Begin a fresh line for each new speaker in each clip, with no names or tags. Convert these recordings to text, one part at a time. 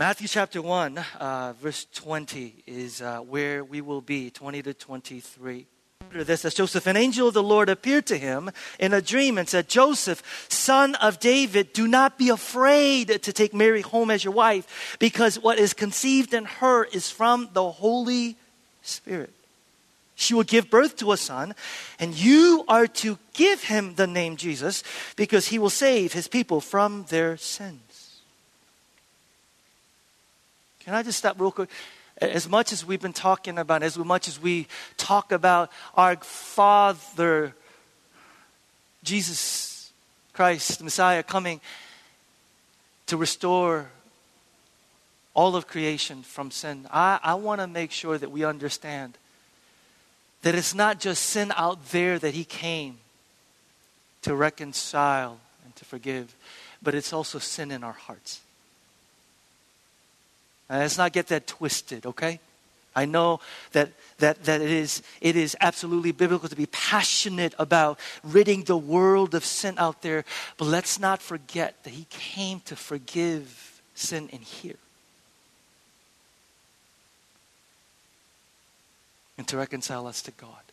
Matthew chapter 1, uh, verse 20 is uh, where we will be, 20 to 23. After this, as Joseph, an angel of the Lord appeared to him in a dream and said, Joseph, son of David, do not be afraid to take Mary home as your wife, because what is conceived in her is from the Holy Spirit. She will give birth to a son, and you are to give him the name Jesus, because he will save his people from their sins. Can I just stop real quick? As much as we've been talking about, as much as we talk about our Father, Jesus Christ, the Messiah, coming to restore all of creation from sin, I, I want to make sure that we understand that it's not just sin out there that He came to reconcile and to forgive, but it's also sin in our hearts. Uh, let's not get that twisted, okay? I know that, that, that it, is, it is absolutely biblical to be passionate about ridding the world of sin out there, but let's not forget that He came to forgive sin in here. And to reconcile us to God.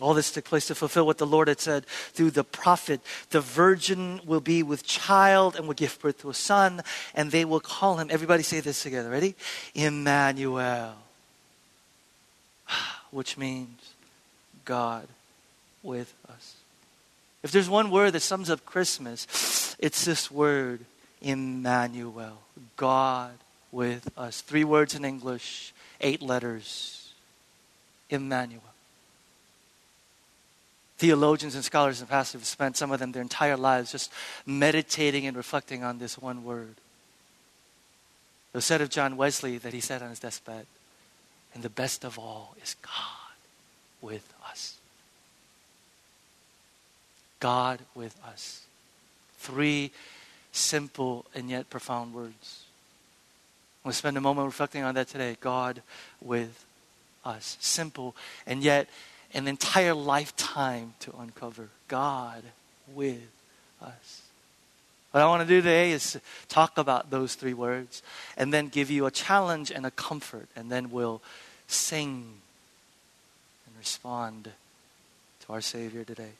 All this took place to fulfill what the Lord had said through the prophet. The virgin will be with child and will give birth to a son, and they will call him. Everybody say this together. Ready? Emmanuel. Which means God with us. If there's one word that sums up Christmas, it's this word, Emmanuel. God with us. Three words in English, eight letters. Emmanuel theologians and scholars and pastors have spent some of them their entire lives just meditating and reflecting on this one word. It was said of John Wesley that he said on his deathbed, and the best of all is God with us. God with us. Three simple and yet profound words. We'll spend a moment reflecting on that today. God with us. Simple and yet an entire lifetime to uncover God with us. What I want to do today is talk about those three words and then give you a challenge and a comfort, and then we'll sing and respond to our Savior today.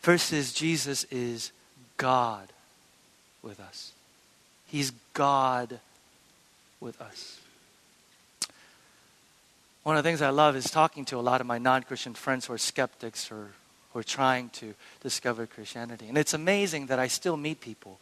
First is Jesus is God with us. He's God with us. One of the things I love is talking to a lot of my non Christian friends who are skeptics or who are trying to discover Christianity. And it's amazing that I still meet people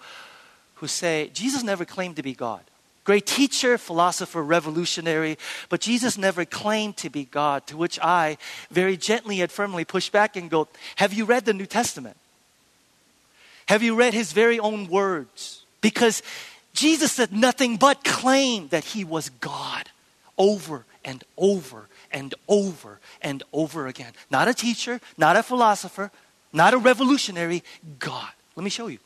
who say, Jesus never claimed to be God. Great teacher, philosopher, revolutionary, but Jesus never claimed to be God. To which I very gently yet firmly push back and go, Have you read the New Testament? Have you read his very own words? Because Jesus said nothing but claim that he was God over and over and over and over again. Not a teacher, not a philosopher, not a revolutionary, God. Let me show you.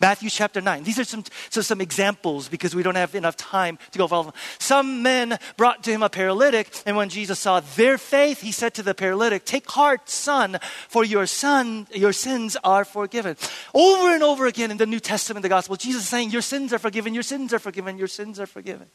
Matthew chapter 9. These are some, so some examples because we don't have enough time to go of them. Some men brought to him a paralytic, and when Jesus saw their faith, he said to the paralytic, Take heart, son, for your son, your sins are forgiven. Over and over again in the New Testament, the gospel, Jesus is saying, Your sins are forgiven, your sins are forgiven, your sins are forgiven.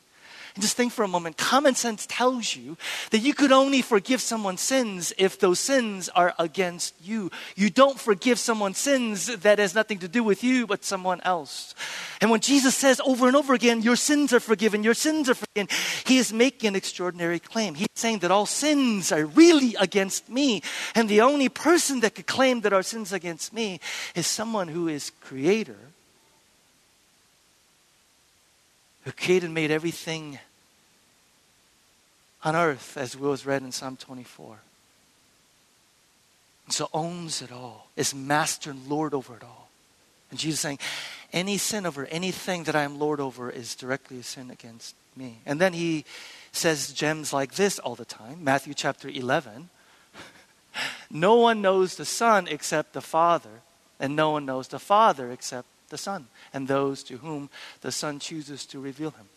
And just think for a moment common sense tells you that you could only forgive someone's sins if those sins are against you. You don't forgive someone's sins that has nothing to do with you but someone else. And when Jesus says over and over again, Your sins are forgiven, your sins are forgiven, he is making an extraordinary claim. He's saying that all sins are really against me. And the only person that could claim that our sins against me is someone who is creator who created and made everything on earth, as was read in Psalm 24. And so owns it all, is master and Lord over it all. And Jesus saying, any sin over anything that I am Lord over is directly a sin against me. And then he says gems like this all the time Matthew chapter 11. no one knows the Son except the Father, and no one knows the Father except the Son and those to whom the Son chooses to reveal him.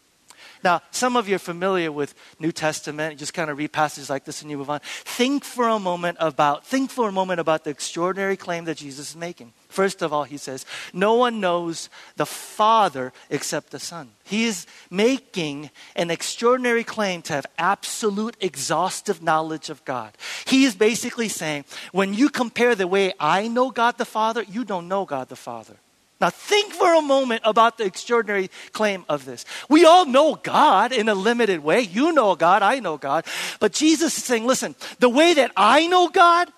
Now, some of you are familiar with New Testament. Just kind of read passages like this and you move on. Think for a moment about think for a moment about the extraordinary claim that Jesus is making. First of all, he says, "No one knows the Father except the Son." He is making an extraordinary claim to have absolute exhaustive knowledge of God. He is basically saying, when you compare the way I know God the Father, you don't know God the Father. Now, think for a moment about the extraordinary claim of this. We all know God in a limited way. You know God, I know God. But Jesus is saying, listen, the way that I know God,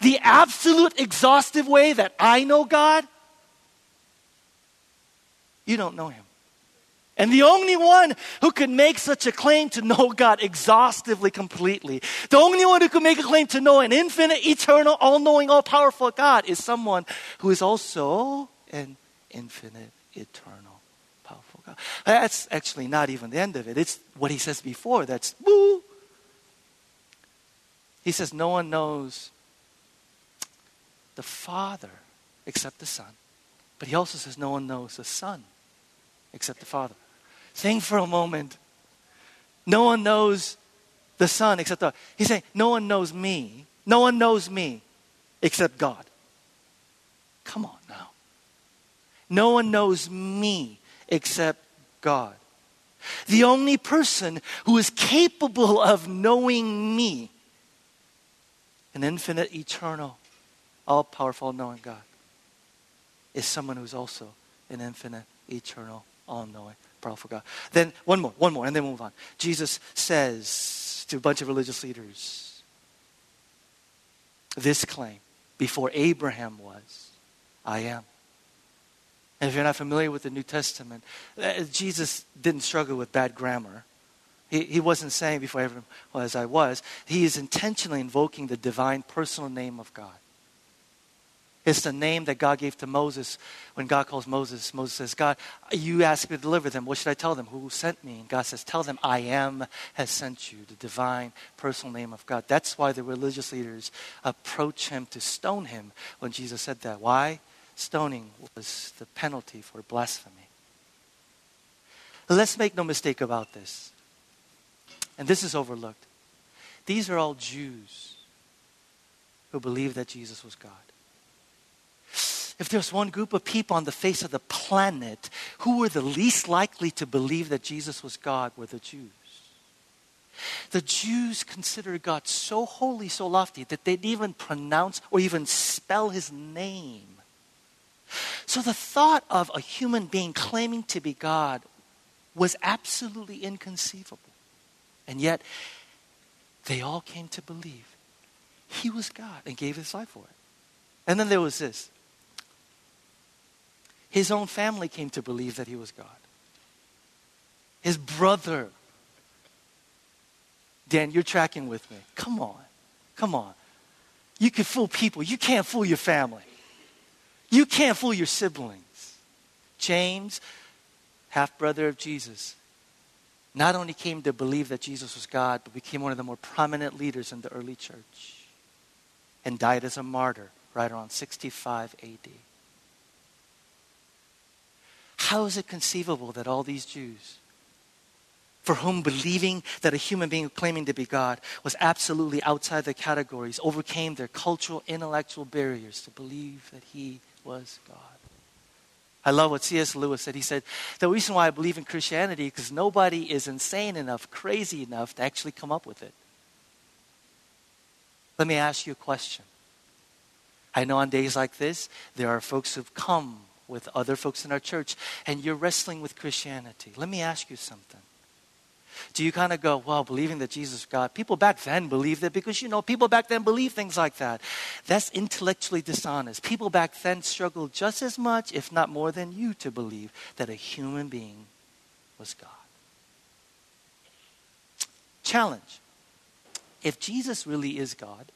the absolute exhaustive way that I know God, you don't know Him. And the only one who could make such a claim to know God exhaustively, completely, the only one who could make a claim to know an infinite, eternal, all knowing, all powerful God is someone who is also and infinite, eternal, powerful God. That's actually not even the end of it. It's what he says before. That's woo. He says, No one knows the Father except the Son. But he also says, No one knows the Son except the Father. Think for a moment. No one knows the Son except the. He's saying, No one knows me. No one knows me except God. Come on now. No one knows me except God. The only person who is capable of knowing me, an infinite, eternal, all powerful, knowing God, is someone who's also an infinite, eternal, all knowing, powerful God. Then, one more, one more, and then we'll move on. Jesus says to a bunch of religious leaders this claim before Abraham was, I am. And if you're not familiar with the New Testament, uh, Jesus didn't struggle with bad grammar. He, he wasn't saying before everyone well, as I was. He is intentionally invoking the divine personal name of God. It's the name that God gave to Moses when God calls Moses. Moses says, God, you asked me to deliver them. What should I tell them? Who sent me? And God says, Tell them, I am has sent you, the divine personal name of God. That's why the religious leaders approach him to stone him when Jesus said that. Why? Stoning was the penalty for blasphemy. Let's make no mistake about this. And this is overlooked. These are all Jews who believe that Jesus was God. If there's one group of people on the face of the planet who were the least likely to believe that Jesus was God were the Jews. The Jews considered God so holy, so lofty, that they'd even pronounce or even spell his name so the thought of a human being claiming to be God was absolutely inconceivable. And yet, they all came to believe he was God and gave his life for it. And then there was this his own family came to believe that he was God. His brother. Dan, you're tracking with me. Come on. Come on. You can fool people, you can't fool your family. You can't fool your siblings. James, half brother of Jesus, not only came to believe that Jesus was God, but became one of the more prominent leaders in the early church and died as a martyr right around 65 AD. How is it conceivable that all these Jews, for whom believing that a human being claiming to be God was absolutely outside the categories, overcame their cultural, intellectual barriers to believe that he was God. I love what C.S. Lewis said. He said, The reason why I believe in Christianity is because nobody is insane enough, crazy enough to actually come up with it. Let me ask you a question. I know on days like this, there are folks who've come with other folks in our church, and you're wrestling with Christianity. Let me ask you something. Do you kind of go, well, believing that Jesus is God? People back then believed it because, you know, people back then believed things like that. That's intellectually dishonest. People back then struggled just as much, if not more than you, to believe that a human being was God. Challenge. If Jesus really is God,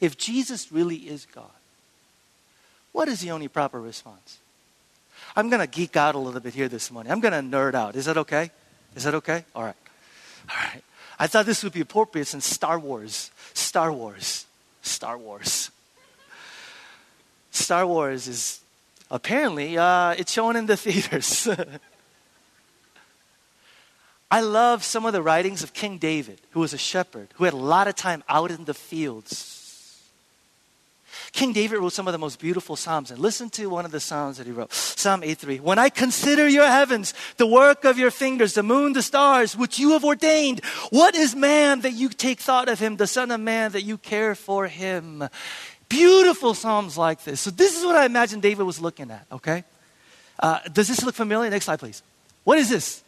if Jesus really is God, what is the only proper response? I'm going to geek out a little bit here this morning. I'm going to nerd out. Is that okay? Is that okay? All right. All right. I thought this would be appropriate since Star Wars. Star Wars. Star Wars. Star Wars is apparently uh, it's shown in the theaters. I love some of the writings of King David, who was a shepherd, who had a lot of time out in the fields. King David wrote some of the most beautiful Psalms. And listen to one of the Psalms that he wrote Psalm 83. When I consider your heavens, the work of your fingers, the moon, the stars, which you have ordained, what is man that you take thought of him, the Son of Man that you care for him? Beautiful Psalms like this. So, this is what I imagine David was looking at, okay? Uh, does this look familiar? Next slide, please. What is this?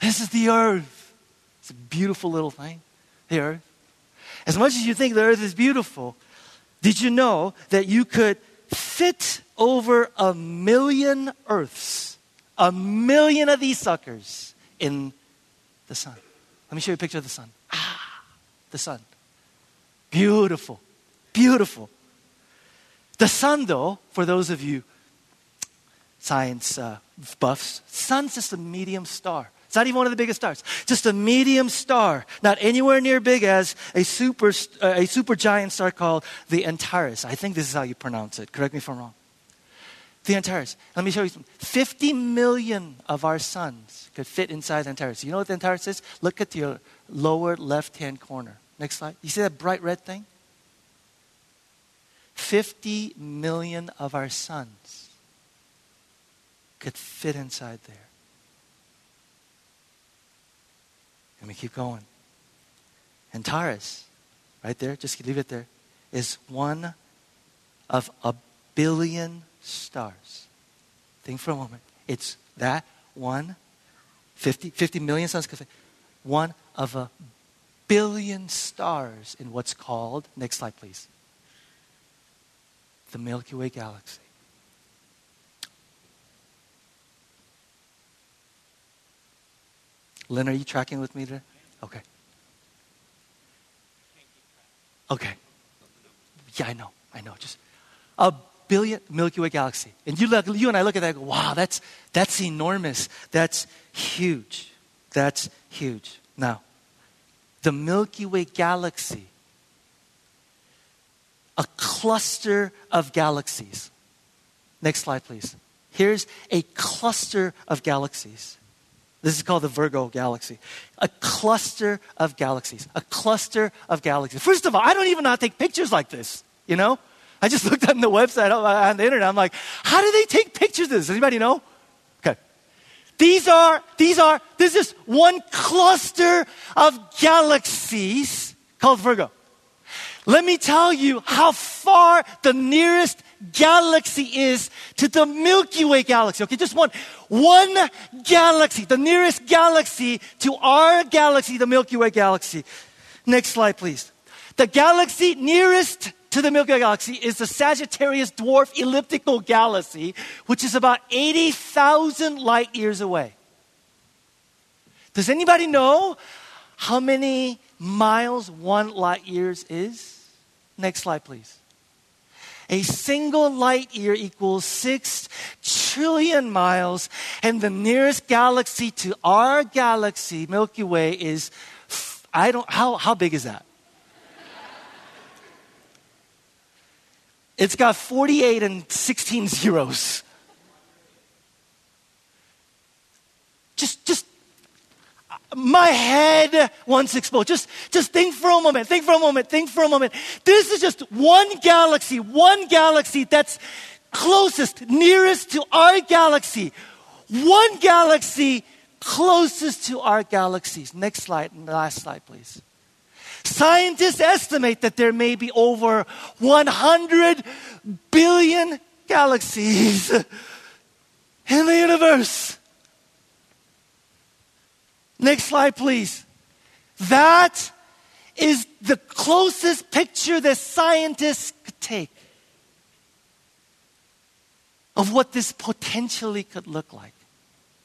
This is the earth. It's a beautiful little thing, the earth. As much as you think the earth is beautiful, did you know that you could fit over a million earths, a million of these suckers in the sun? Let me show you a picture of the sun. Ah, the sun. Beautiful. Beautiful. The sun, though, for those of you science uh, buffs, sun's just a medium star. It's not even one of the biggest stars. Just a medium star, not anywhere near big as a super, uh, a super giant star called the Antares. I think this is how you pronounce it. Correct me if I'm wrong. The Antares. Let me show you something. 50 million of our suns could fit inside the Antares. You know what the Antares is? Look at your lower left hand corner. Next slide. You see that bright red thing? 50 million of our suns could fit inside there. Let me keep going. Antares, right there, just leave it there, is one of a billion stars. Think for a moment. It's that one, 50, 50 million suns, one of a billion stars in what's called, next slide please, the Milky Way galaxy. Lynn, are you tracking with me today? Okay. Okay. Yeah, I know. I know. Just a billion Milky Way galaxy. And you, look, you and I look at that and go, wow, that's, that's enormous. That's huge. That's huge. Now, the Milky Way galaxy, a cluster of galaxies. Next slide, please. Here's a cluster of galaxies. This is called the Virgo galaxy. A cluster of galaxies. A cluster of galaxies. First of all, I don't even know how to take pictures like this, you know? I just looked on the website, on the internet. I'm like, how do they take pictures of this? Anybody know? Okay. These are, these are, this is one cluster of galaxies called Virgo. Let me tell you how far the nearest galaxy is to the Milky Way galaxy. Okay, just one. One galaxy, the nearest galaxy to our galaxy, the Milky Way galaxy. Next slide, please. The galaxy nearest to the Milky Way galaxy is the Sagittarius dwarf elliptical galaxy, which is about 80,000 light years away. Does anybody know how many miles one light years is? Next slide, please. A single light year equals six trillion miles, and the nearest galaxy to our galaxy, Milky Way, is I don't how how big is that? It's got 48 and 16 zeros. Just just my head wants to explode. Just, just think for a moment. Think for a moment. Think for a moment. This is just one galaxy, one galaxy that's closest, nearest to our galaxy. One galaxy closest to our galaxies. Next slide, last slide, please. Scientists estimate that there may be over 100 billion galaxies in the universe. Next slide, please. That is the closest picture that scientists could take of what this potentially could look like.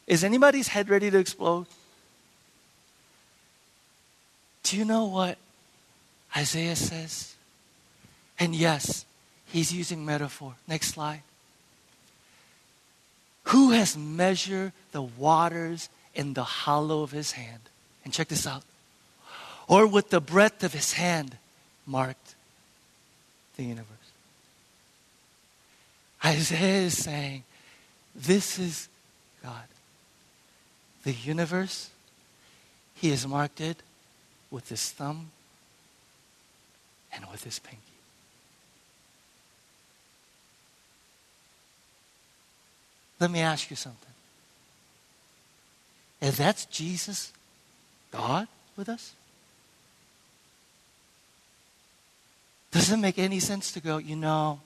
Is anybody's head ready to explode? Do you know what Isaiah says? And yes, he's using metaphor. Next slide. Who has measured the waters in the hollow of his hand? And check this out. Or with the breadth of his hand marked the universe. Isaiah is saying, This is God. the universe, he has marked it with his thumb and with his pinky. Let me ask you something. If that's Jesus, God with us, does it make any sense to go, you know,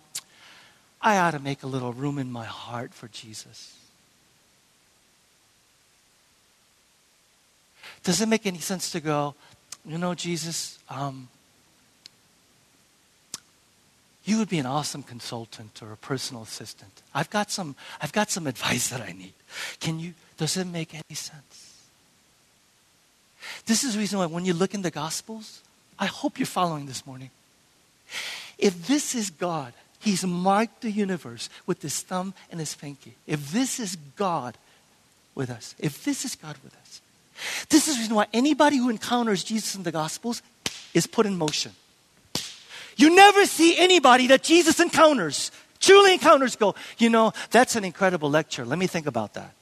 I ought to make a little room in my heart for Jesus? Does it make any sense to go, you know, Jesus, um, you would be an awesome consultant or a personal assistant. I've got some, I've got some advice that I need. Can you, does it make any sense? This is the reason why when you look in the Gospels, I hope you're following this morning. If this is God, He's marked the universe with His thumb and His pinky. If this is God with us, if this is God with us, this is the reason why anybody who encounters Jesus in the Gospels is put in motion. You never see anybody that Jesus encounters, truly encounters, go, you know, that's an incredible lecture. Let me think about that.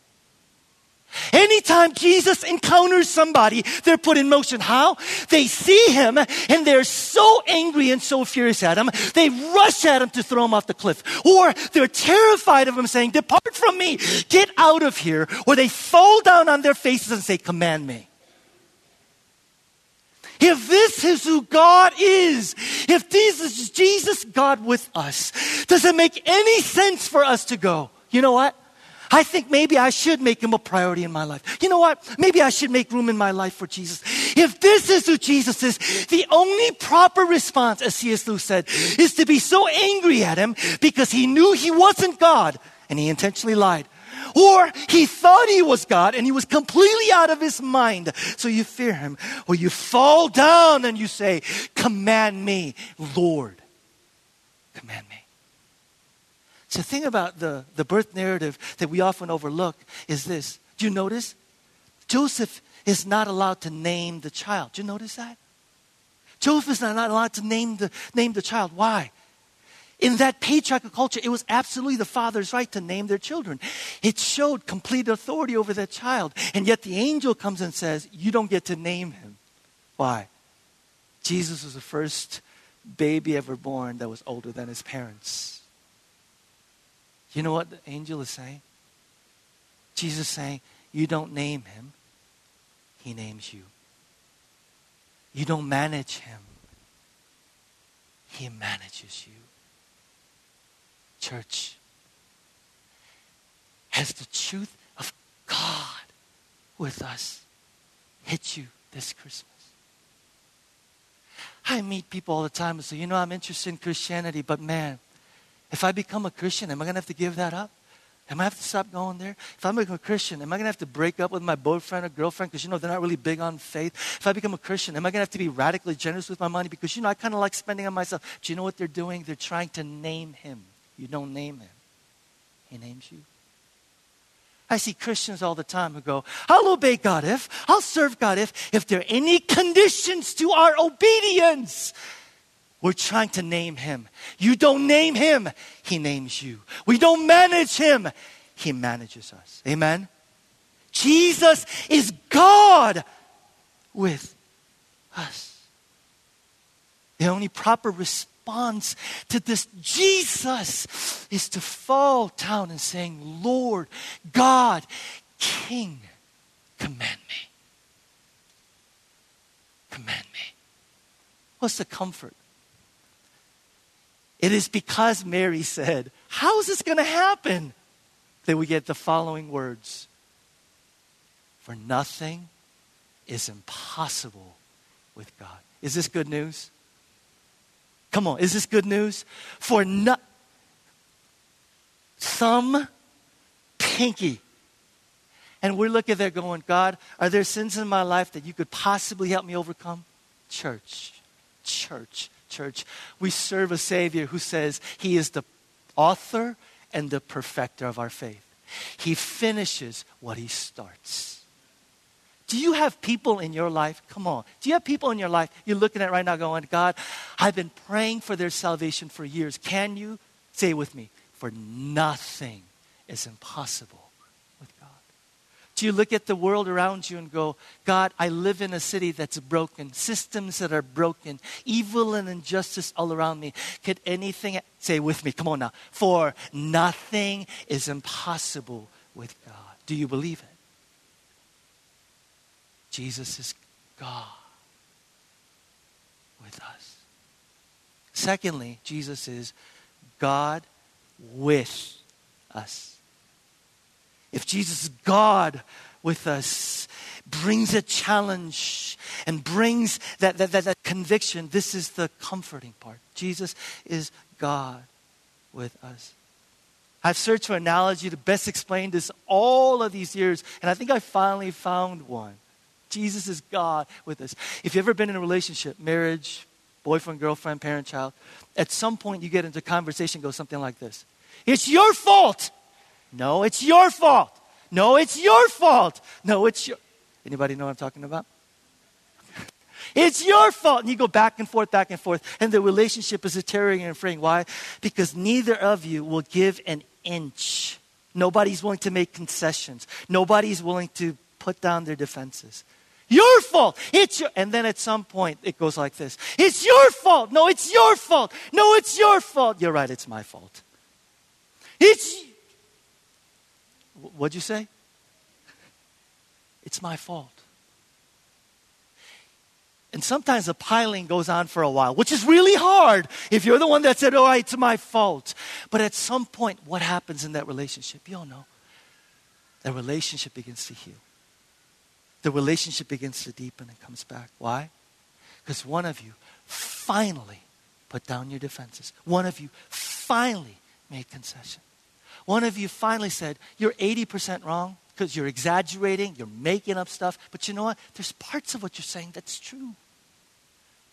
Anytime Jesus encounters somebody, they're put in motion. How? They see him and they're so angry and so furious at him, they rush at him to throw him off the cliff. Or they're terrified of him saying, Depart from me, get out of here. Or they fall down on their faces and say, Command me. If this is who God is, if this is Jesus God with us, does it make any sense for us to go, you know what? I think maybe I should make him a priority in my life. You know what? Maybe I should make room in my life for Jesus. If this is who Jesus is, the only proper response, as C.S. Lewis said, is to be so angry at him because he knew he wasn't God and he intentionally lied. Or he thought he was God and he was completely out of his mind. So you fear him. Or you fall down and you say, Command me, Lord. Command me. So the thing about the, the birth narrative that we often overlook is this. Do you notice? Joseph is not allowed to name the child. Do you notice that? Joseph is not allowed to name the, name the child. Why? In that patriarchal culture, it was absolutely the father's right to name their children. It showed complete authority over that child. And yet the angel comes and says, You don't get to name him. Why? Jesus was the first baby ever born that was older than his parents. You know what the angel is saying? Jesus is saying, You don't name him, he names you. You don't manage him, he manages you church, has the truth of God with us hit you this Christmas? I meet people all the time and say, you know, I'm interested in Christianity, but man, if I become a Christian, am I going to have to give that up? Am I have to stop going there? If I become a Christian, am I going to have to break up with my boyfriend or girlfriend because, you know, they're not really big on faith? If I become a Christian, am I going to have to be radically generous with my money because, you know, I kind of like spending on myself? Do you know what they're doing? They're trying to name him. You don't name him, he names you. I see Christians all the time who go, I'll obey God if, I'll serve God if, if there are any conditions to our obedience. We're trying to name him. You don't name him, he names you. We don't manage him, he manages us. Amen? Jesus is God with us. The only proper response response to this Jesus is to fall down and saying, Lord, God, King, command me. Command me. What's the comfort? It is because Mary said, How is this going to happen? that we get the following words For nothing is impossible with God. Is this good news? Come on, is this good news? For no, some pinky. And we're looking there going, God, are there sins in my life that you could possibly help me overcome? Church, church, church. We serve a Savior who says he is the author and the perfecter of our faith. He finishes what he starts. Do you have people in your life? Come on. Do you have people in your life you're looking at right now going, God, I've been praying for their salvation for years. Can you say with me? For nothing is impossible with God. Do you look at the world around you and go, God, I live in a city that's broken, systems that are broken, evil and injustice all around me. Could anything, say with me, come on now, for nothing is impossible with God. Do you believe it? Jesus is God with us. Secondly, Jesus is God with us. If Jesus is God with us, brings a challenge and brings that, that, that, that conviction, this is the comforting part. Jesus is God with us. I've searched for analogy to best explain this all of these years, and I think I finally found one. Jesus is God with us. If you've ever been in a relationship, marriage, boyfriend, girlfriend, parent, child, at some point you get into conversation goes something like this. It's your fault. No, it's your fault. No, it's your fault. No, it's your Anybody know what I'm talking about? It's your fault. And you go back and forth, back and forth. And the relationship is deteriorating and fraying. Why? Because neither of you will give an inch. Nobody's willing to make concessions. Nobody's willing to put down their defenses. Your fault. It's your, and then at some point it goes like this. It's your fault. No, it's your fault. No, it's your fault. You're right, it's my fault. It's, what'd you say? It's my fault. And sometimes the piling goes on for a while, which is really hard if you're the one that said, Oh, it's my fault. But at some point, what happens in that relationship? You all know. That relationship begins to heal the relationship begins to deepen and comes back. Why? Because one of you finally put down your defenses. One of you finally made concession. One of you finally said, You're 80% wrong because you're exaggerating, you're making up stuff. But you know what? There's parts of what you're saying that's true.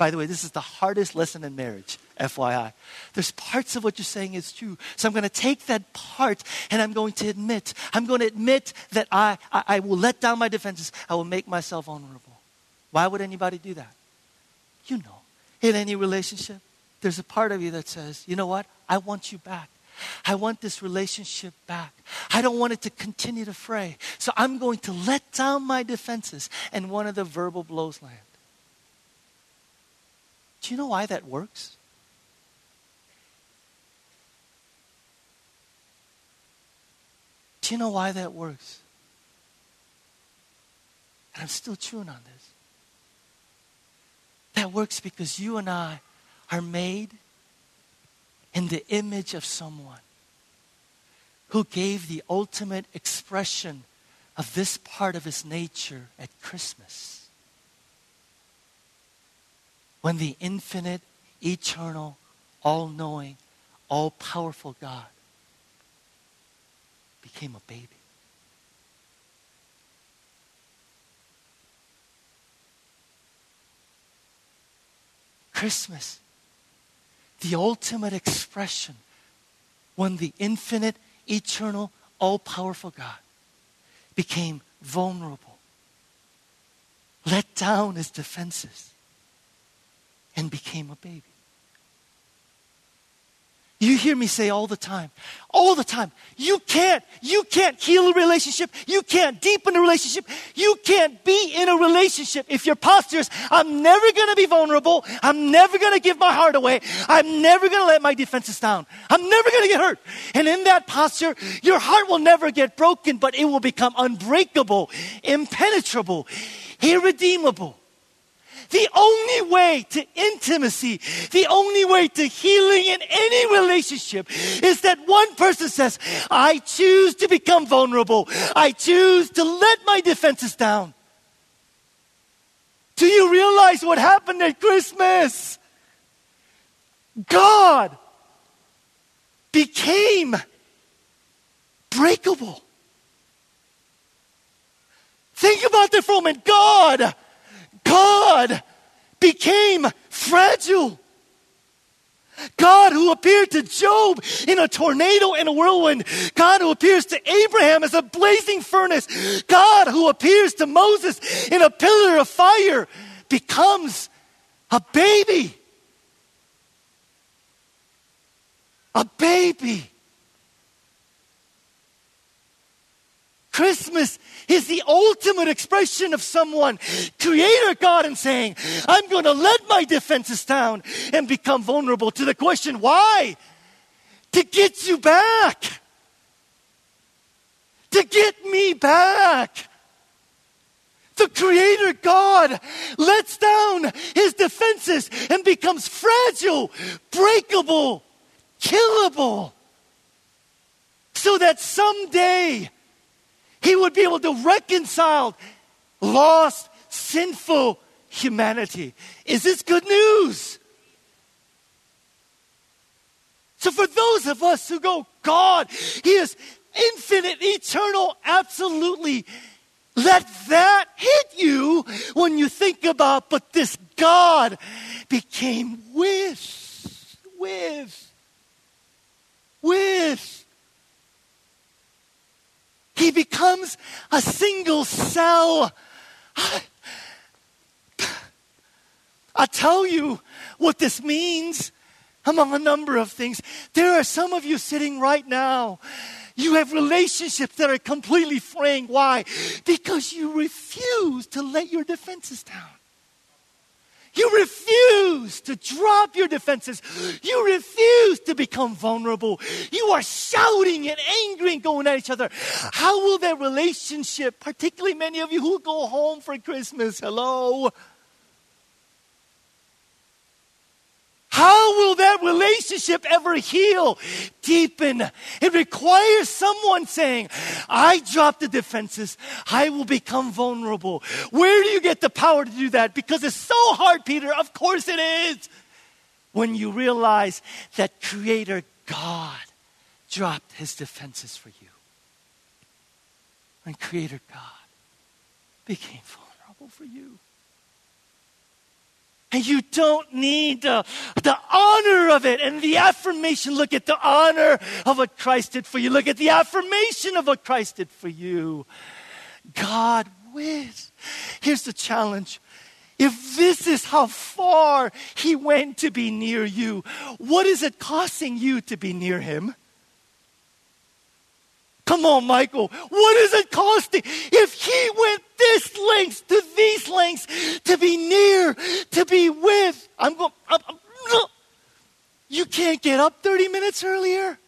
By the way, this is the hardest lesson in marriage, FYI. There's parts of what you're saying is true. So I'm going to take that part and I'm going to admit, I'm going to admit that I, I, I will let down my defenses. I will make myself vulnerable. Why would anybody do that? You know, in any relationship, there's a part of you that says, you know what? I want you back. I want this relationship back. I don't want it to continue to fray. So I'm going to let down my defenses. And one of the verbal blows land. Do you know why that works? Do you know why that works? And I'm still chewing on this. That works because you and I are made in the image of someone who gave the ultimate expression of this part of his nature at Christmas when the infinite, eternal, all knowing, all powerful God became a baby. Christmas, the ultimate expression when the infinite, eternal, all powerful God became vulnerable, let down his defenses and became a baby. You hear me say all the time, all the time, you can't, you can't heal a relationship. You can't deepen a relationship. You can't be in a relationship if your posture is, I'm never going to be vulnerable. I'm never going to give my heart away. I'm never going to let my defenses down. I'm never going to get hurt. And in that posture, your heart will never get broken, but it will become unbreakable, impenetrable, irredeemable. The only way to intimacy, the only way to healing in any relationship is that one person says, I choose to become vulnerable. I choose to let my defenses down. Do you realize what happened at Christmas? God became breakable. Think about that for a moment. God God became fragile. God who appeared to Job in a tornado and a whirlwind. God who appears to Abraham as a blazing furnace. God who appears to Moses in a pillar of fire becomes a baby. A baby. Christmas is the ultimate expression of someone, Creator God, and saying, I'm going to let my defenses down and become vulnerable to the question, why? To get you back. To get me back. The Creator God lets down his defenses and becomes fragile, breakable, killable. So that someday he would be able to reconcile lost, sinful humanity. Is this good news? So, for those of us who go, God, He is infinite, eternal, absolutely, let that hit you when you think about, but this God became with, with, with he becomes a single cell. i tell you what this means among a number of things. There are some of you sitting right now. You have relationships that are completely fraying. Why? Because you refuse to let your defenses down. You refuse to drop your defenses. You refuse to become vulnerable. You are shouting and angry and going at each other. How will that relationship, particularly many of you who go home for Christmas, hello? How will that relationship ever heal, deepen? It requires someone saying, I drop the defenses. I will become vulnerable. Where do you get the power to do that? Because it's so hard, Peter. Of course it is. When you realize that Creator God dropped his defenses for you. When Creator God became vulnerable for you. And you don't need the, the honor of it and the affirmation. Look at the honor of what Christ did for you. Look at the affirmation of what Christ did for you. God with. Here's the challenge. If this is how far he went to be near you, what is it costing you to be near him? Come on, Michael. What is it costing? If he went this lengths to these lengths to be near, to be with, I'm going, I'm, I'm, you can't get up 30 minutes earlier?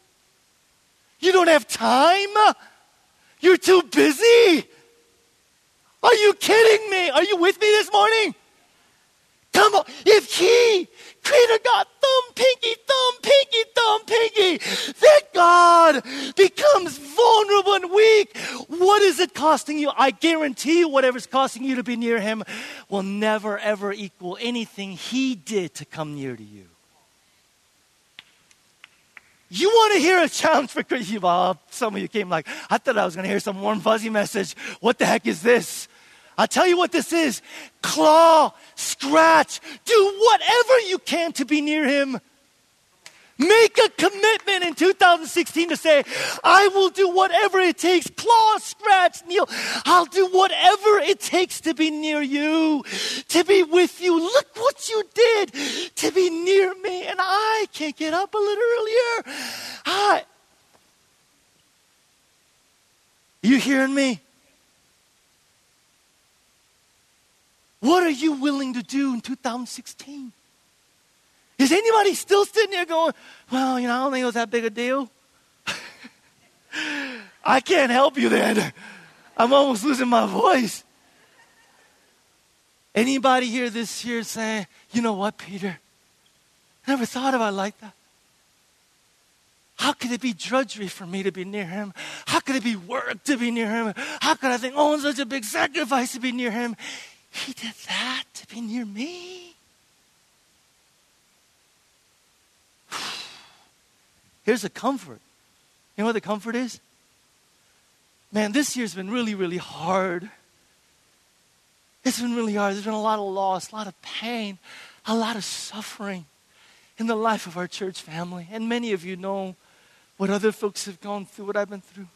You don't have time? You're too busy? Are you kidding me? Are you with me this morning? Come on. If he, Creator got thumb, pinky, thumb, pinky, thumb, pinky, that God becomes vulnerable and weak, what is it costing you? I guarantee you, whatever's costing you to be near him will never, ever equal anything he did to come near to you. You want to hear a challenge for Christian? Well, some of you came like, I thought I was going to hear some warm, fuzzy message. What the heck is this? I'll tell you what this is claw, scratch, do whatever you can to be near Him. Make a commitment in 2016 to say, I will do whatever it takes. Claw, scratch, kneel. I'll do whatever it takes to be near you, to be with you. Look what you did to be near me. And I can't get up a little earlier. I, you hearing me? What are you willing to do in 2016? Is anybody still sitting there going, well, you know, I don't think it was that big a deal? I can't help you then. I'm almost losing my voice. Anybody here this year saying, you know what, Peter? I never thought about it like that. How could it be drudgery for me to be near him? How could it be work to be near him? How could I think, oh, it's such a big sacrifice to be near him? He did that to be near me. Here's a comfort. You know what the comfort is? Man, this year's been really, really hard. It's been really hard. There's been a lot of loss, a lot of pain, a lot of suffering in the life of our church family. And many of you know what other folks have gone through, what I've been through.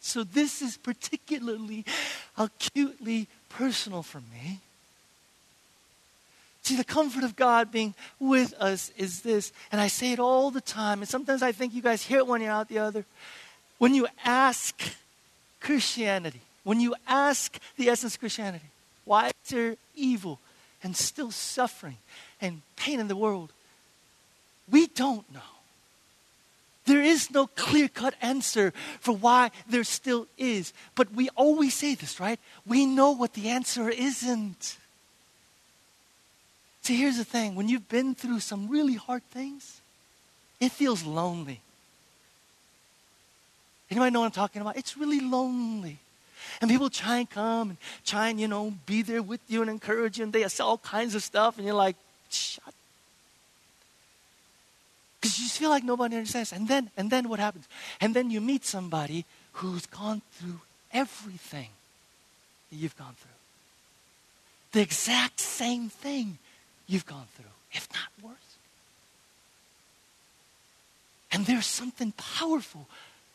So this is particularly acutely personal for me. See, the comfort of God being with us is this, and I say it all the time, and sometimes I think you guys hear it one ear out the other. When you ask Christianity, when you ask the essence of Christianity, why is there evil and still suffering and pain in the world? We don't know. There is no clear cut answer for why there still is. But we always say this, right? We know what the answer isn't. See, here's the thing when you've been through some really hard things, it feels lonely. Anybody know what I'm talking about? It's really lonely. And people try and come and try and, you know, be there with you and encourage you, and they say all kinds of stuff, and you're like, shut. Because you just feel like nobody understands. And then, and then what happens? And then you meet somebody who's gone through everything that you've gone through. The exact same thing you've gone through, if not worse. And there's something powerful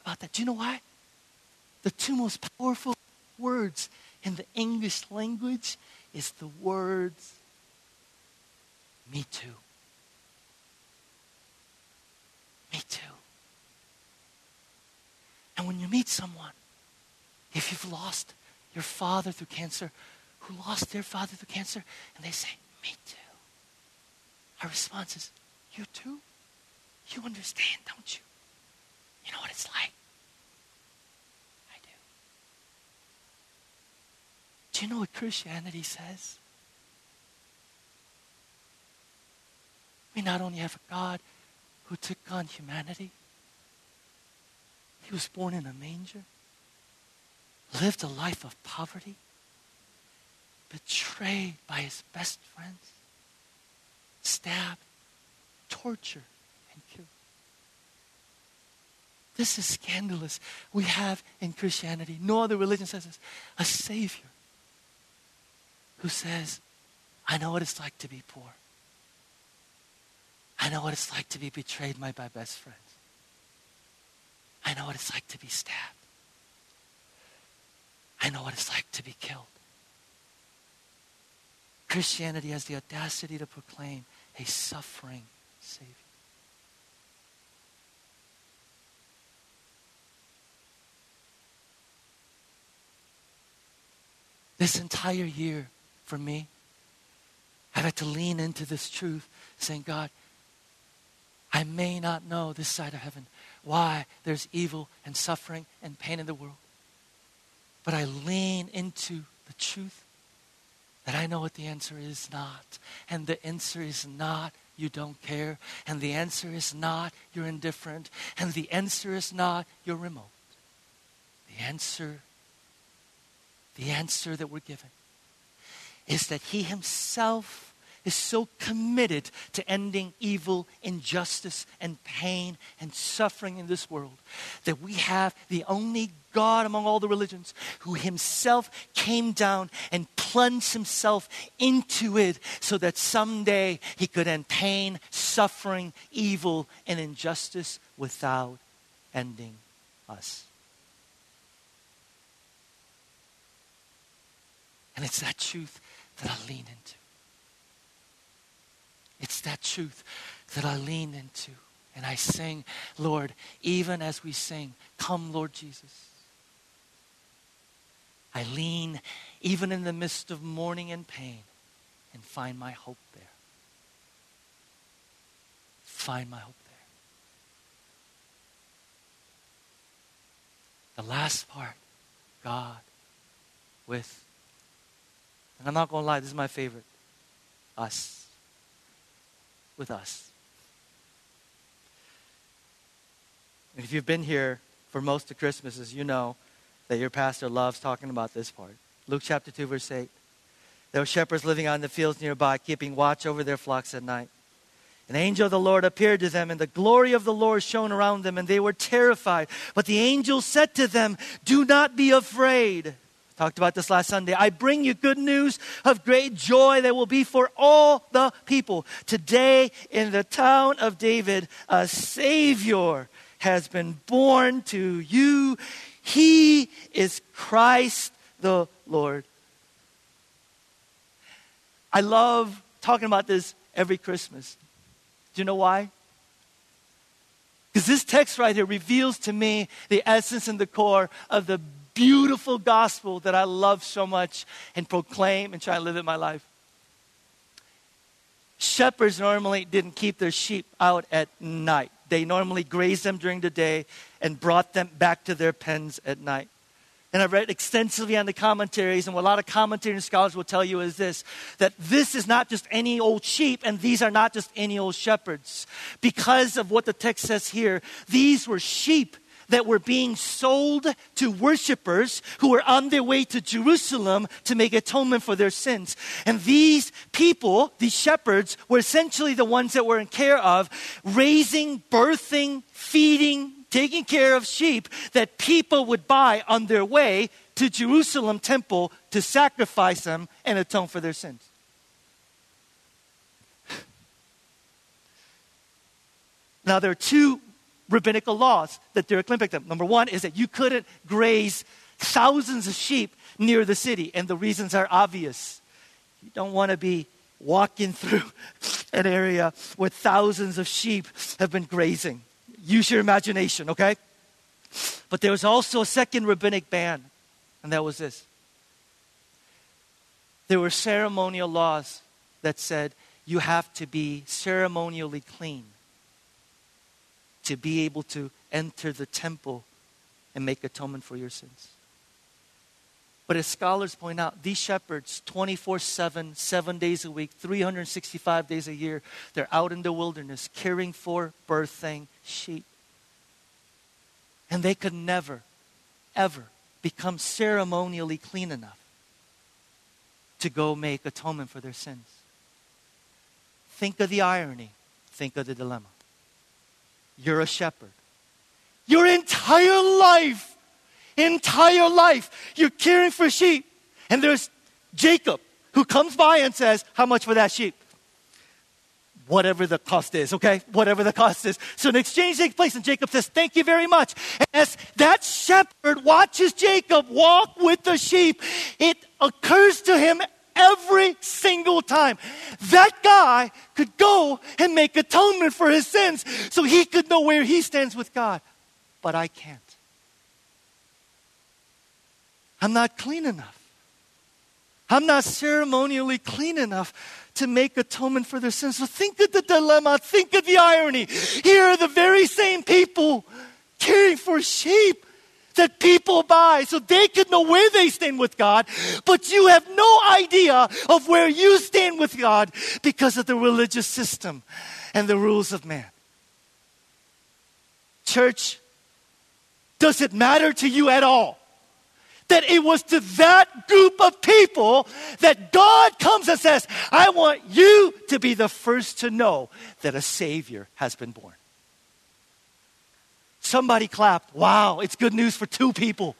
about that. Do you know why? The two most powerful words in the English language is the words me too. Me too. And when you meet someone, if you've lost your father through cancer, who lost their father through cancer, and they say, Me too. Our response is, You too? You understand, don't you? You know what it's like. I do. Do you know what Christianity says? We not only have a God who took on humanity, he was born in a manger, lived a life of poverty, betrayed by his best friends, stabbed, tortured, and killed. This is scandalous. We have in Christianity, no other religion says this, a Savior who says, I know what it's like to be poor. I know what it's like to be betrayed by my best friends. I know what it's like to be stabbed. I know what it's like to be killed. Christianity has the audacity to proclaim a suffering Savior. This entire year for me, I've had to lean into this truth, saying, God, I may not know this side of heaven why there's evil and suffering and pain in the world. But I lean into the truth that I know what the answer is not. And the answer is not you don't care. And the answer is not you're indifferent. And the answer is not you're remote. The answer, the answer that we're given is that He Himself is so committed to ending evil, injustice, and pain and suffering in this world that we have the only God among all the religions who himself came down and plunged himself into it so that someday he could end pain, suffering, evil, and injustice without ending us. And it's that truth that I lean into. That truth that I lean into. And I sing, Lord, even as we sing, Come, Lord Jesus. I lean even in the midst of mourning and pain and find my hope there. Find my hope there. The last part, God with, and I'm not going to lie, this is my favorite, us with us. And if you've been here for most of Christmases, you know that your pastor loves talking about this part. Luke chapter 2, verse 8. There were shepherds living on the fields nearby, keeping watch over their flocks at night. An angel of the Lord appeared to them, and the glory of the Lord shone around them, and they were terrified. But the angel said to them, Do not be afraid. Talked about this last Sunday. I bring you good news of great joy that will be for all the people. Today, in the town of David, a Savior has been born to you. He is Christ the Lord. I love talking about this every Christmas. Do you know why? Because this text right here reveals to me the essence and the core of the beautiful gospel that I love so much and proclaim and try to live in my life. Shepherds normally didn't keep their sheep out at night. They normally grazed them during the day and brought them back to their pens at night. And I've read extensively on the commentaries, and what a lot of commentators and scholars will tell you is this that this is not just any old sheep, and these are not just any old shepherds. Because of what the text says here, these were sheep that were being sold to worshipers who were on their way to Jerusalem to make atonement for their sins. And these people, these shepherds, were essentially the ones that were in care of raising, birthing, feeding, taking care of sheep that people would buy on their way to Jerusalem temple to sacrifice them and atone for their sins. Now, there are two rabbinical laws that directly impact them. Number one is that you couldn't graze thousands of sheep near the city, and the reasons are obvious. You don't want to be walking through an area where thousands of sheep have been grazing. Use your imagination, okay? But there was also a second rabbinic ban, and that was this. There were ceremonial laws that said you have to be ceremonially clean to be able to enter the temple and make atonement for your sins. But as scholars point out, these shepherds, 24 7, seven days a week, 365 days a year, they're out in the wilderness caring for, birthing sheep. And they could never, ever become ceremonially clean enough to go make atonement for their sins. Think of the irony, think of the dilemma. You're a shepherd. Your entire life, entire life, you're caring for sheep. And there's Jacob who comes by and says, How much for that sheep? Whatever the cost is, okay? Whatever the cost is. So an exchange takes place, and Jacob says, Thank you very much. And as that shepherd watches Jacob walk with the sheep, it occurs to him every single time. That guy could go and make atonement for his sins so he could know where he stands with God. But I can't. I'm not clean enough. I'm not ceremonially clean enough to make atonement for their sins. So think of the dilemma, think of the irony. Here are the very same people caring for sheep that people buy so they could know where they stand with God, but you have no idea of where you stand with God because of the religious system and the rules of man. Church, does it matter to you at all? That it was to that group of people that God comes and says, I want you to be the first to know that a Savior has been born. Somebody clapped. Wow, it's good news for two people.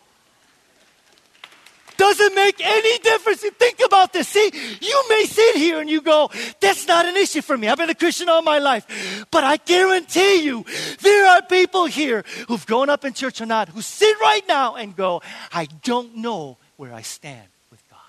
Doesn't make any difference. Think about this. See, you may sit here and you go, that's not an issue for me. I've been a Christian all my life. But I guarantee you, there are people here who've grown up in church or not who sit right now and go, I don't know where I stand with God.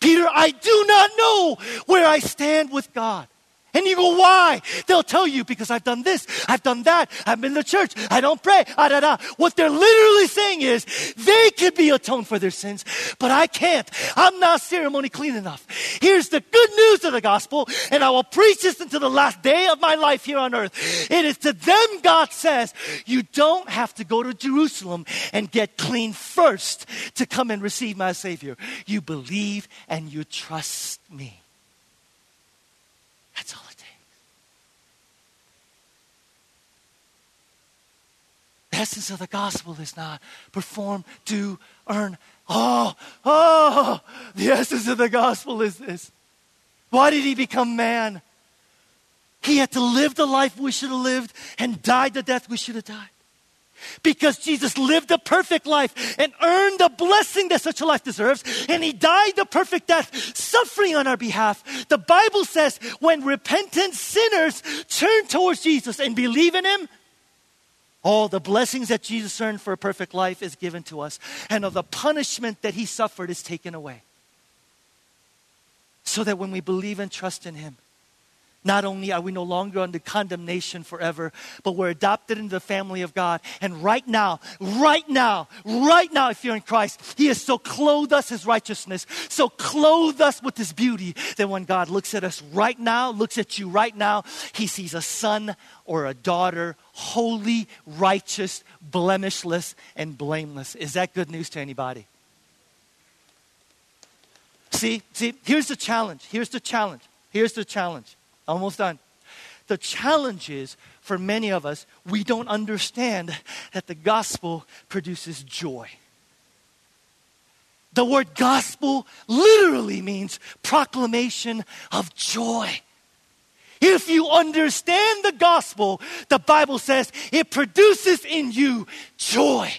Peter, I do not know where I stand with God. And you go, why? They'll tell you because I've done this, I've done that, I've been to church, I don't pray, ah, da, da. What they're literally saying is they could be atoned for their sins, but I can't. I'm not ceremony clean enough. Here's the good news of the gospel, and I will preach this until the last day of my life here on earth. It is to them God says, you don't have to go to Jerusalem and get clean first to come and receive my Savior. You believe and you trust me. That's all it takes. The essence of the gospel is not perform, do, earn. Oh, oh, the essence of the gospel is this. Why did he become man? He had to live the life we should have lived and died the death we should have died. Because Jesus lived a perfect life and earned the blessing that such a life deserves, and he died the perfect death, suffering on our behalf. The Bible says when repentant sinners turn towards Jesus and believe in him, all the blessings that Jesus earned for a perfect life is given to us, and all the punishment that he suffered is taken away. So that when we believe and trust in him, Not only are we no longer under condemnation forever, but we're adopted into the family of God. And right now, right now, right now, if you're in Christ, He has so clothed us His righteousness, so clothed us with His beauty, that when God looks at us right now, looks at you right now, He sees a son or a daughter, holy, righteous, blemishless, and blameless. Is that good news to anybody? See, see, here's the challenge. Here's the challenge. Here's the challenge. Almost done. The challenge is for many of us, we don't understand that the gospel produces joy. The word gospel literally means proclamation of joy. If you understand the gospel, the Bible says it produces in you joy.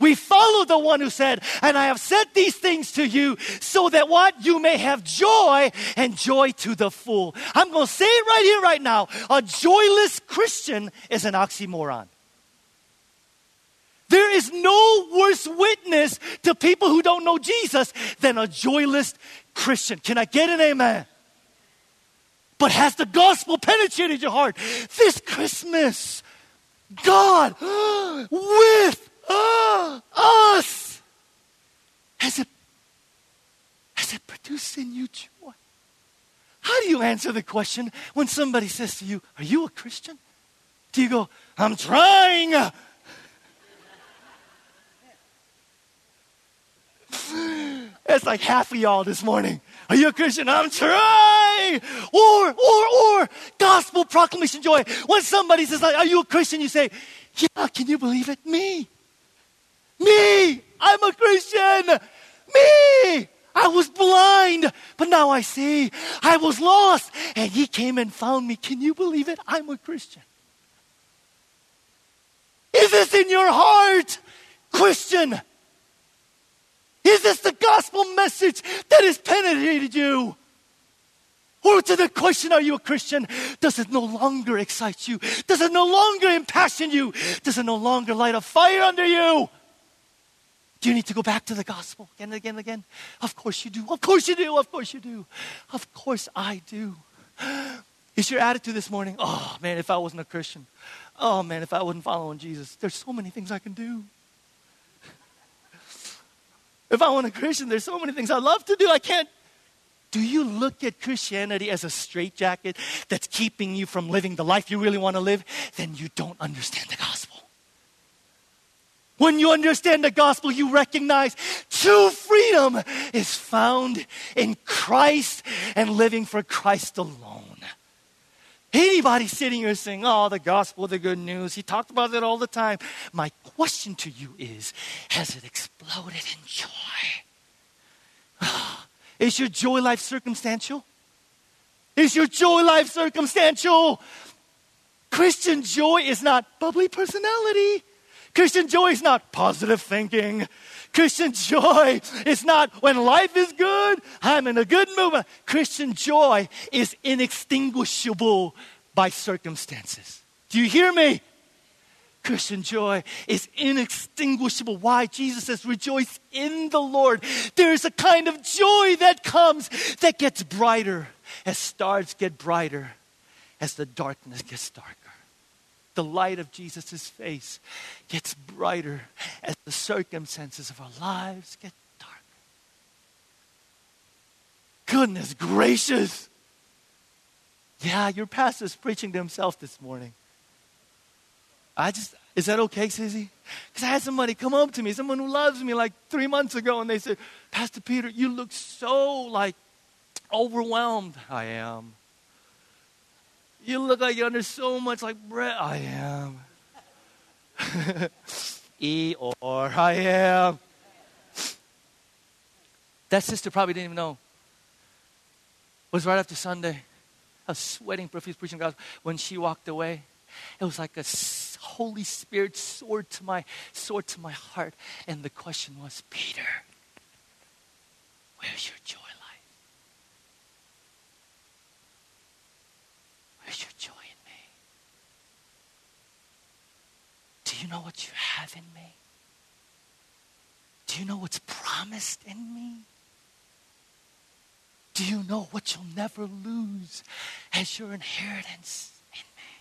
We follow the one who said, And I have said these things to you so that what? You may have joy and joy to the full. I'm going to say it right here, right now. A joyless Christian is an oxymoron. There is no worse witness to people who don't know Jesus than a joyless Christian. Can I get an amen? But has the gospel penetrated your heart? This Christmas, God with Oh, us. Has it, has it produced in you joy? How do you answer the question when somebody says to you, Are you a Christian? Do you go, I'm trying? It's like half of y'all this morning. Are you a Christian? I'm trying. Or, or, or, gospel proclamation joy. When somebody says, Are you a Christian? You say, Yeah, can you believe it? Me. Me! I'm a Christian! Me! I was blind, but now I see. I was lost, and He came and found me. Can you believe it? I'm a Christian. Is this in your heart, Christian? Is this the gospel message that has penetrated you? Or to the question, are you a Christian? Does it no longer excite you? Does it no longer impassion you? Does it no longer light a fire under you? Do you need to go back to the gospel again and again and again? Of course you do. Of course you do. Of course you do. Of course I do. Is your attitude this morning, oh man, if I wasn't a Christian, oh man, if I wasn't following Jesus, there's so many things I can do. If I wasn't a Christian, there's so many things I love to do. I can't. Do you look at Christianity as a straitjacket that's keeping you from living the life you really want to live? Then you don't understand the gospel. When you understand the gospel, you recognize true freedom is found in Christ and living for Christ alone. Anybody sitting here saying, Oh, the gospel, the good news, he talked about it all the time. My question to you is Has it exploded in joy? Is your joy life circumstantial? Is your joy life circumstantial? Christian joy is not bubbly personality. Christian joy is not positive thinking. Christian joy is not when life is good, I'm in a good mood. Christian joy is inextinguishable by circumstances. Do you hear me? Christian joy is inextinguishable. Why? Jesus says, rejoice in the Lord. There's a kind of joy that comes that gets brighter as stars get brighter, as the darkness gets darker the light of Jesus' face gets brighter as the circumstances of our lives get darker. Goodness gracious. Yeah, your pastor's preaching to himself this morning. I just, is that okay, Sizzy? Because I had somebody come up to me, someone who loves me like three months ago, and they said, Pastor Peter, you look so like overwhelmed. I am. You look like you're under so much like bread. I am. e or I am. That sister probably didn't even know. It was right after Sunday. I was sweating profuse preaching God. When she walked away, it was like a Holy Spirit sword to my sword to my heart. And the question was, Peter, where's your joy? Where's your joy in me? Do you know what you have in me? Do you know what's promised in me? Do you know what you'll never lose as your inheritance in me?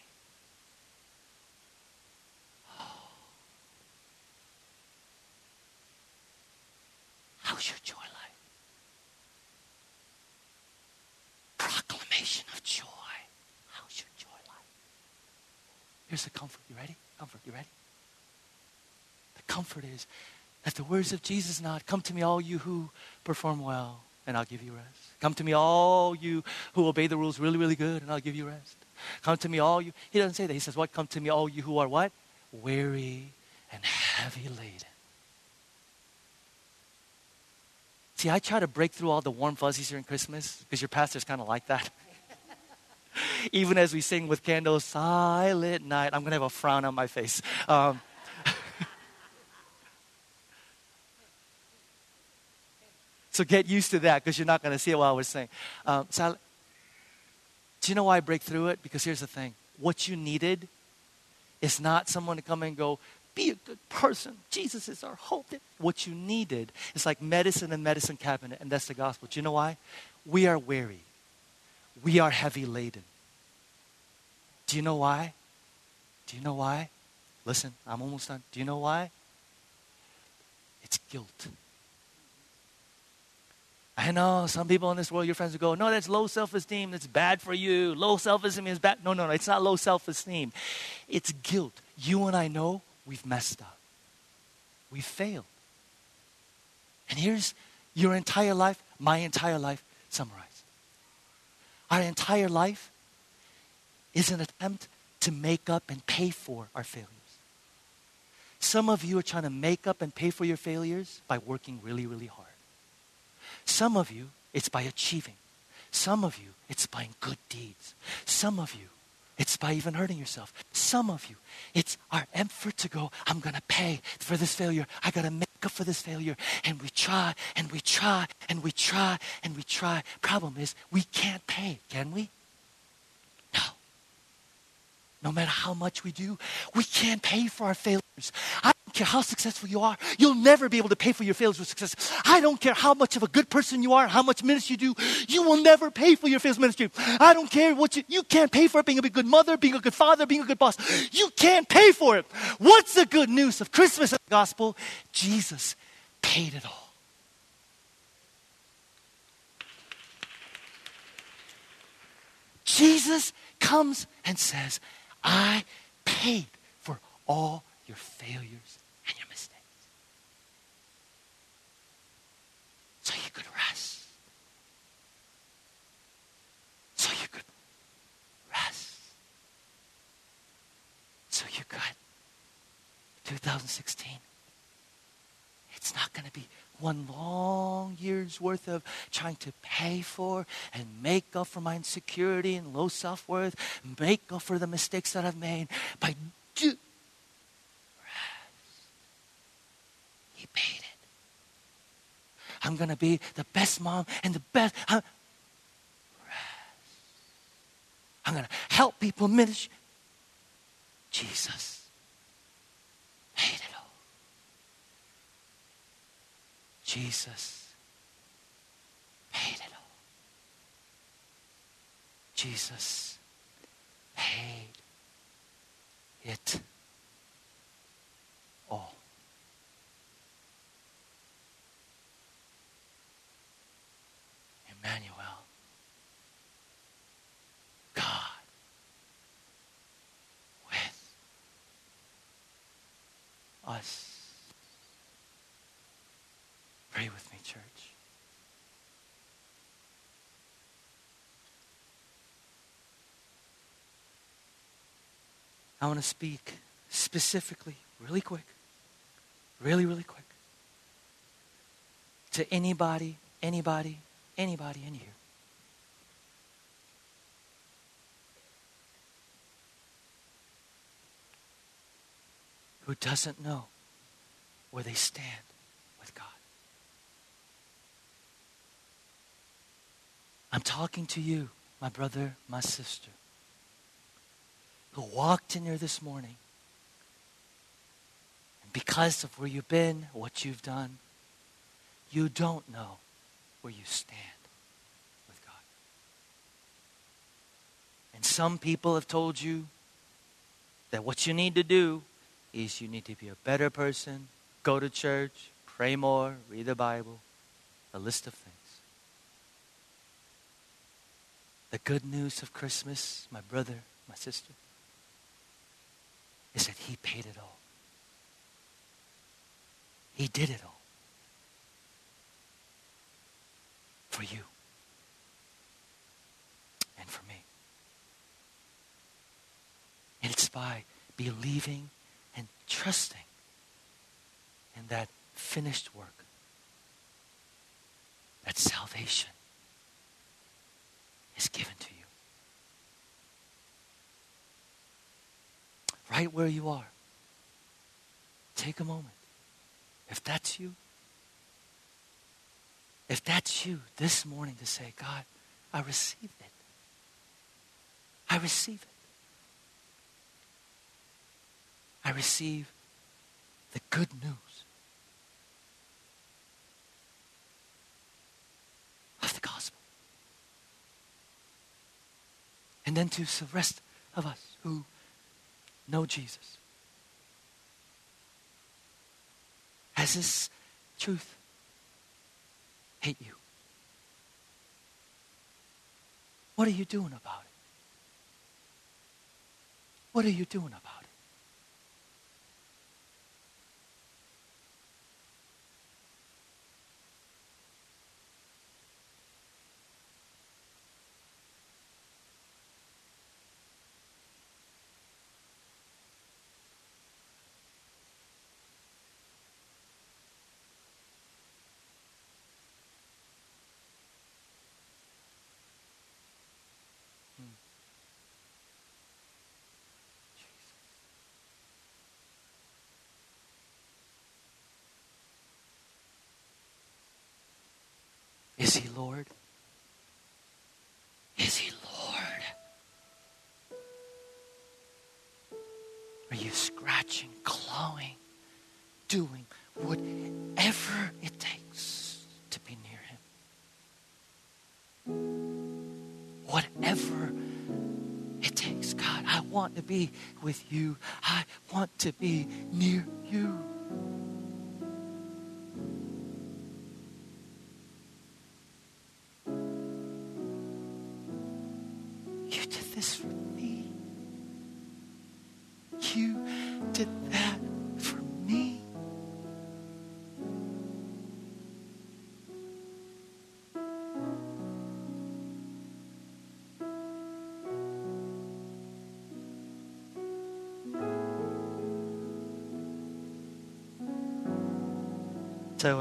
Oh. How's your joy life? Proclamation of joy. How's your joy life? Here's the comfort. You ready? Comfort. You ready? The comfort is that the words of Jesus not come to me, all you who perform well, and I'll give you rest. Come to me, all you who obey the rules really, really good, and I'll give you rest. Come to me, all you. He doesn't say that. He says, What? Come to me, all you who are what? Weary and heavy laden. See, I try to break through all the warm fuzzies during Christmas because your pastor's kind of like that. Even as we sing with candles, silent night, I'm going to have a frown on my face. Um, so get used to that because you're not going to see it while we're saying. Um, do you know why I break through it? Because here's the thing what you needed is not someone to come and go, be a good person. Jesus is our hope. What you needed is like medicine and medicine cabinet, and that's the gospel. Do you know why? We are weary. We are heavy laden. Do you know why? Do you know why? Listen, I'm almost done. Do you know why? It's guilt. I know some people in this world, your friends will go, no, that's low self esteem. That's bad for you. Low self esteem is bad. No, no, no. It's not low self esteem. It's guilt. You and I know we've messed up. We've failed. And here's your entire life, my entire life summarized. Our entire life is an attempt to make up and pay for our failures. Some of you are trying to make up and pay for your failures by working really, really hard. Some of you, it's by achieving. Some of you, it's by good deeds. Some of you, it's by even hurting yourself. Some of you, it's our effort to go, I'm going to pay for this failure. I got to make up for this failure. And we try and we try and we try and we try. Problem is, we can't pay, can we? No. No matter how much we do, we can't pay for our failures. I care how successful you are, you'll never be able to pay for your failures with success. I don't care how much of a good person you are, how much ministry you do, you will never pay for your failures ministry. I don't care what you, you can't pay for it being a good mother, being a good father, being a good boss. You can't pay for it. What's the good news of Christmas and the gospel? Jesus paid it all. Jesus comes and says, I paid for all your failures and your mistakes. So you could rest. So you could rest. So you could. 2016. It's not going to be one long year's worth of trying to pay for and make up for my insecurity and low self worth, make up for the mistakes that I've made by do. Rest. He paid it. I'm going to be the best mom and the best. I'm, I'm going to help people minister. Jesus paid it all. Jesus paid it all. Jesus paid it Emmanuel. God with us. Pray with me, church. I want to speak specifically, really quick, really, really quick, to anybody, anybody, anybody in here. Who doesn't know where they stand with God. I'm talking to you, my brother, my sister, who walked in here this morning. And because of where you've been, what you've done, you don't know where you stand with God. And some people have told you that what you need to do is you need to be a better person, go to church, pray more, read the Bible, a list of things. The good news of Christmas, my brother, my sister, is that He paid it all. He did it all. For you and for me. And it's by believing and trusting in that finished work that salvation is given to you. Right where you are, take a moment. If that's you, if that's you this morning to say, God, I received it. I receive it. I receive the good news of the gospel. And then to the rest of us who know Jesus. Has this truth hate you? What are you doing about it? What are you doing about it? Is he Lord? Is he Lord? Are you scratching, clawing, doing whatever it takes to be near him? Whatever it takes. God, I want to be with you. I want to be near you.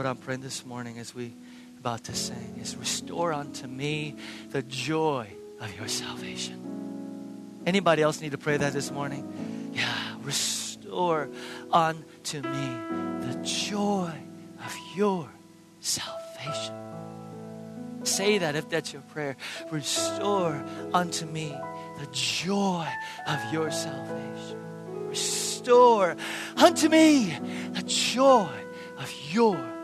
I'm praying this morning as we about to sing is restore unto me the joy of your salvation. Anybody else need to pray that this morning? Yeah, restore unto me the joy of your salvation. Say that if that's your prayer. Restore unto me the joy of your salvation. Restore unto me the joy of your